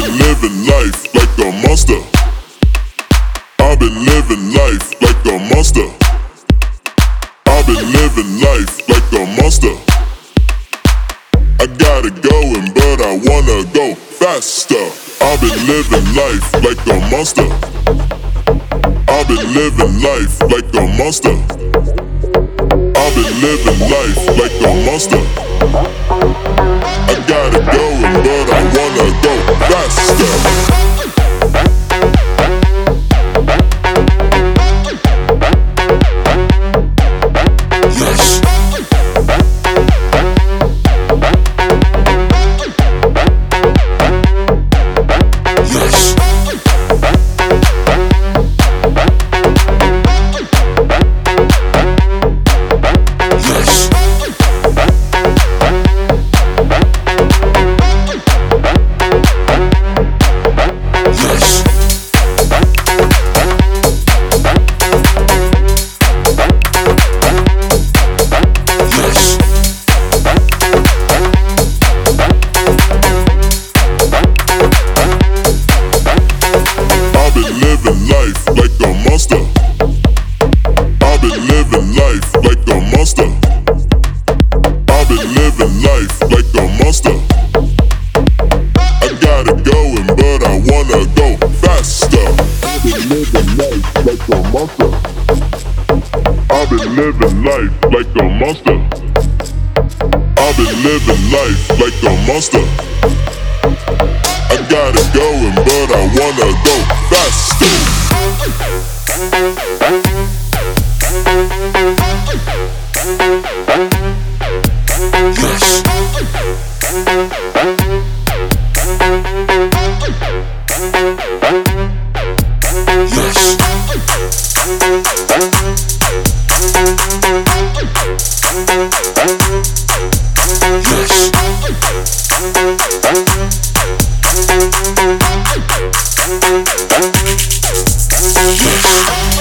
been living life like a monster. I've been living life like a monster. I've been living life like a monster. I got it going, but I wanna go faster. I've been living life like a monster. I've been living life like a monster. I've been living life like a monster. I got it monster. I've been living life like a monster. I got it going, but I wanna go faster. I've been living life like a monster. I've been living life like a monster. I've been living life like a monster. I got it going, but Yes. Yes. Yes. Yes.